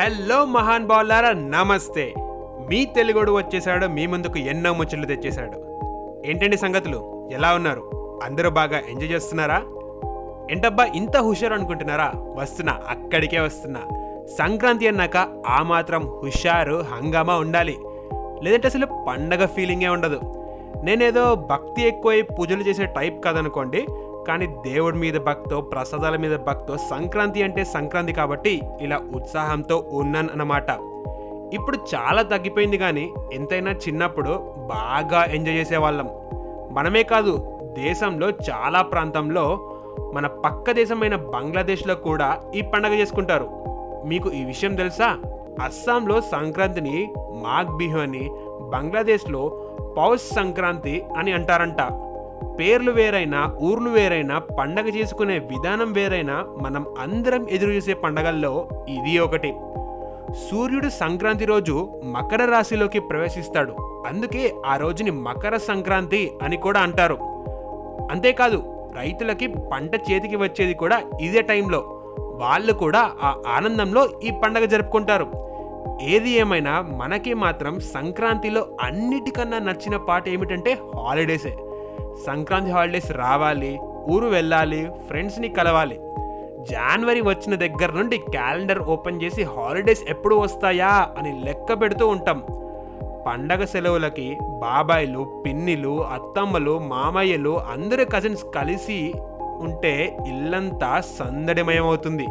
Hello మహాన్ బాలారా నమస్తే. మీ తెలుగుడు వచ్చేసాడు మీ ముందుకు ఎన్నో ముచ్చట్లు తెచ్చేశాడు. ఏంటండి సంగతులు? ఎలా ఉన్నారు? అందరూ బాగా ఎంజాయ్ చేస్తున్నారా? ఏంటబ్బా ఇంత హుషారు అనుకుంటున్నారా? వస్తున్నా అక్కడికే వస్తున్నా. సంక్రాంతి అన్నాక ఆ మాత్రం హుషారు హంగామా ఉండాలి. లేదంటే అసలు పండగ ఫీలింగే ఉండదు. నేనేదో భక్తి ఎక్కువై పూజలు చేసే టైప్ కాదనుకోండి కానీ దేవుడి మీద భక్తో ప్రసాదాల మీద భక్తో సంక్రాంతి అంటే సంక్రాంతి కాబట్టి ఇలా ఉత్సాహంతో ఉన్నాను అన్నమాట ఇప్పుడు చాలా తగ్గిపోయింది కానీ ఎంతైనా చిన్నప్పుడు బాగా ఎంజాయ్ చేసేవాళ్ళం. మనమే కాదు దేశంలో చాలా ప్రాంతంలో మన పక్క దేశమైన బంగ్లాదేశ్లో కూడా ఈ పండగ చేసుకుంటారు. మీకు ఈ విషయం తెలుసా? అస్సాంలో సంక్రాంతిని మాఘ్ బిహు అని బంగ్లాదేశ్లో పౌష్ సంక్రాంతి అని అంటారంట. పేర్లు వేరైనా ఊర్లు వేరైనా పండగ చేసుకునే విధానం వేరైనా మనం అందరం ఎదురు చూసే పండగల్లో ఇది ఒకటి. సూర్యుడు సంక్రాంతి రోజు మకర రాశిలోకి ప్రవేశిస్తాడు. అందుకే ఆ రోజుని మకర సంక్రాంతి అని కూడా అంటారు. అంతేకాదు రైతులకి పంట చేతికి వచ్చేది కూడా ఇదే టైంలో. వాళ్ళు కూడా ఆ ఆనందంలో ఈ పండగ జరుపుకుంటారు. ఏది ఏమైనా మనకి మాత్రం సంక్రాంతిలో అన్నిటికన్నా నచ్చిన పాట ఏమిటంటే హాలిడేసే. సంక్రాంతి హాలిడేస్ రావాలి ఊరు వెళ్ళాలి ఫ్రెండ్స్ని కలవాలి. జనవరి వచ్చిన దగ్గర నుండి క్యాలెండర్ ఓపెన్ చేసి హాలిడేస్ ఎప్పుడు వస్తాయా అని లెక్క పెడుతూ ఉంటాం. పండగ సెలవులకి బాబాయిలు పిన్నిలు అత్తమ్మలు మామయ్యలు అందరు కజిన్స్ కలిసి ఉంటే ఇల్లంతా సందడిమయమవుతుంది.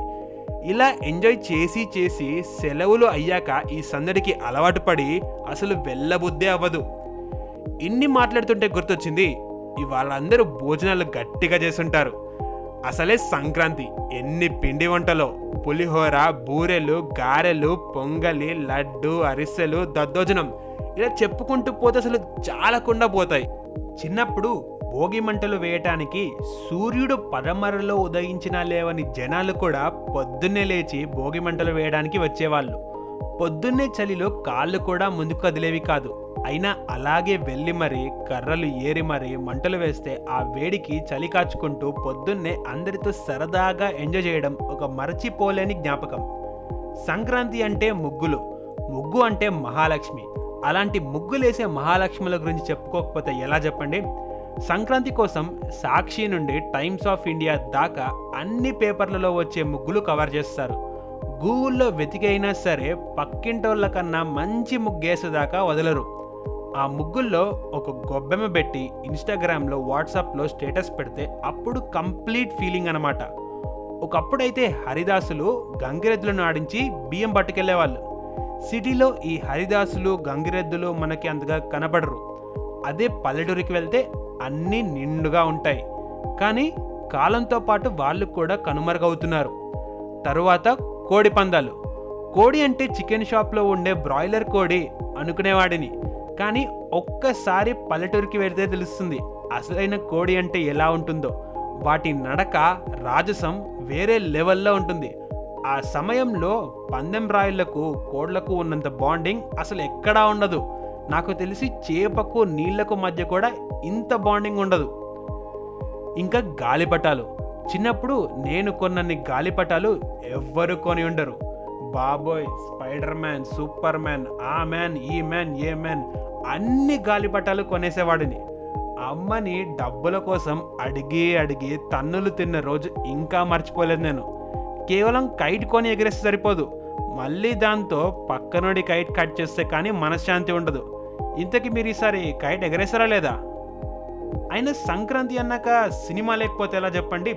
ఇలా ఎంజాయ్ చేసి చేసి సెలవులు అయ్యాక ఈ సందడికి అలవాటు పడి అసలు వెళ్ళబుద్దే అవ్వదు. ఇన్ని మాట్లాడుతుంటే గుర్తొచ్చింది ఇవాళందరూ భోజనాలు గట్టిగా చేసుంటారు అసలే సంక్రాంతి ఎన్ని పిండి వంటలో? పులిహోర బూరెలు గారెలు పొంగలి లడ్డు అరిసెలు దద్దోజనం. ఇలా చెప్పుకుంటూ పోతే అసలు చాలకుండా పోతాయి. చిన్నప్పుడు భోగి మంటలు వేయటానికి సూర్యుడు పడమరలో ఉదయించినా లేవని జనాలు కూడా పొద్దున్నే లేచి భోగి మంటలు వేయడానికి వచ్చేవాళ్ళు. పొద్దున్నే చలిలో కాళ్ళు కూడా ముందుకు కదిలేవి కాదు. అయినా అలాగే వెళ్ళి మరి కర్రలు ఏరి మరి మంటలు వేస్తే ఆ వేడికి చలి కాచుకుంటూ పొద్దున్నే అందరితో సరదాగా ఎంజాయ్ చేయడం ఒక మరచిపోలేని జ్ఞాపకం. సంక్రాంతి అంటే ముగ్గులు ముగ్గు అంటే మహాలక్ష్మి. అలాంటి ముగ్గులేసే మహాలక్ష్ముల గురించి చెప్పుకోకపోతే ఎలా చెప్పండి? సంక్రాంతి కోసం సాక్షి నుండి టైమ్స్ ఆఫ్ ఇండియా దాకా అన్ని పేపర్లలో వచ్చే ముగ్గులు కవర్ చేస్తారు. గూగుల్లో వెతికైనా సరే పక్కింటోళ్ళ కన్నా మంచి ముగ్గేసేదాకా వదలరు. ఆ ముగ్గుల్లో ఒక గొబ్బెమ్మ పెట్టి ఇన్స్టాగ్రామ్లో వాట్సాప్లో స్టేటస్ పెడితే అప్పుడు కంప్లీట్ ఫీలింగ్ అనమాట ఒకప్పుడైతే హరిదాసులు గంగిరెద్దులను ఆడించి బియ్యం పట్టుకెళ్ళేవాళ్ళు సిటీలో ఈ హరిదాసులు గంగిరెద్దులు మనకి అంతగా కనబడరు. అదే పల్లెటూరికి వెళ్తే అన్నీ నిండుగా ఉంటాయి. కానీ కాలంతో పాటు వాళ్ళు కూడా కనుమరుగవుతున్నారు. తరువాత కోడి పందాలు. కోడి అంటే చికెన్ షాప్లో ఉండే బ్రాయిలర్ కోడి అనుకునేవాడిని. కానీ ఒక్కసారి పల్లెటూరికి వెళ్తే తెలుస్తుంది అసలైన కోడి అంటే ఎలా ఉంటుందో. వాటి నడక రాజసం వేరే లెవెల్లో ఉంటుంది. ఆ సమయంలో పందెం రాయళ్ళకు కోళ్ళకు ఉన్నంత బాండింగ్ అసలు ఎక్కడా ఉండదు. నాకు తెలిసి చేపకు నీళ్ళకు మధ్య కూడా ఇంత బాండింగ్ ఉండదు. ఇంకా గాలిపటాలు. చిన్నప్పుడు నేను కొన్నన్ని గాలిపటాలు ఎవ్వరు కొని ఉండరు. బాబోయ్ స్పైడర్ మ్యాన్ సూపర్ మ్యాన్ ఆ మ్యాన్ ఈ మ్యాన్ ఏ మ్యాన్ అన్ని గాలిపటాలు కొనేసేవాడిని. అమ్మని డబ్బుల కోసం అడిగి అడిగి తన్నులు తిన్న రోజు ఇంకా మర్చిపోలేదు నేను. కేవలం కైట్ కొని ఎగిరేస్తే సరిపోదు. మళ్ళీ దాంతో పక్కనుడి కైట్ కట్ చేస్తే కానీ మనశ్శాంతి ఉండదు. ఇంతకీ మీరు ఈసారి కైట్ ఎగరేసారా లేదా? అయినా సంక్రాంతి అన్నాక సినిమా లేకపోతే ఎలా చెప్పండి?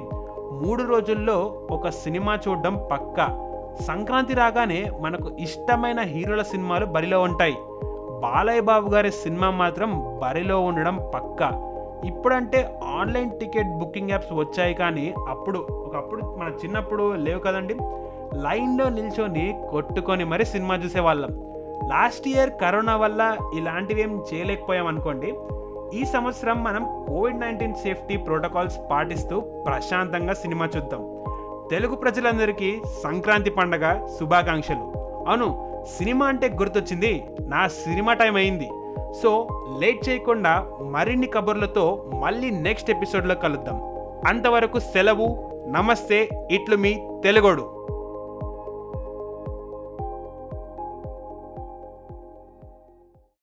మూడు రోజుల్లో ఒక సినిమా చూడడం పక్కా. సంక్రాంతి రాగానే మనకు ఇష్టమైన హీరోల సినిమాలు బరిలో ఉంటాయి. బాలయ్య బాబు గారి సినిమా మాత్రం బరిలో ఉండడం పక్కా. ఇప్పుడంటే ఆన్లైన్ టికెట్ బుకింగ్ యాప్స్ వచ్చాయి కానీ అప్పుడు ఒకప్పుడు మన చిన్నప్పుడు లేవు కదండి. లైన్లో నిల్చొని కొట్టుకొని మరీ సినిమా చూసేవాళ్ళం. లాస్ట్ ఇయర్ కరోనా వల్ల ఇలాంటివి ఏం చేయలేకపోయాం అనుకోండి. ఈ సంవత్సరం మనం కోవిడ్ నైన్టీన్ సేఫ్టీ ప్రోటోకాల్స్ పాటిస్తూ ప్రశాంతంగా సినిమా చూద్దాం. తెలుగు ప్రజలందరికీ సంక్రాంతి పండగ శుభాకాంక్షలు. అవును సినిమా అంటే గుర్తొచ్చింది. నా సినిమా టైం అయింది. సో లేట్ చేయకుండా మరిన్ని కబుర్లతో మళ్ళీ నెక్స్ట్ ఎపిసోడ్లో కలుద్దాం. అంతవరకు సెలవు నమస్తే ఇట్లు మీ తెలుగోడు.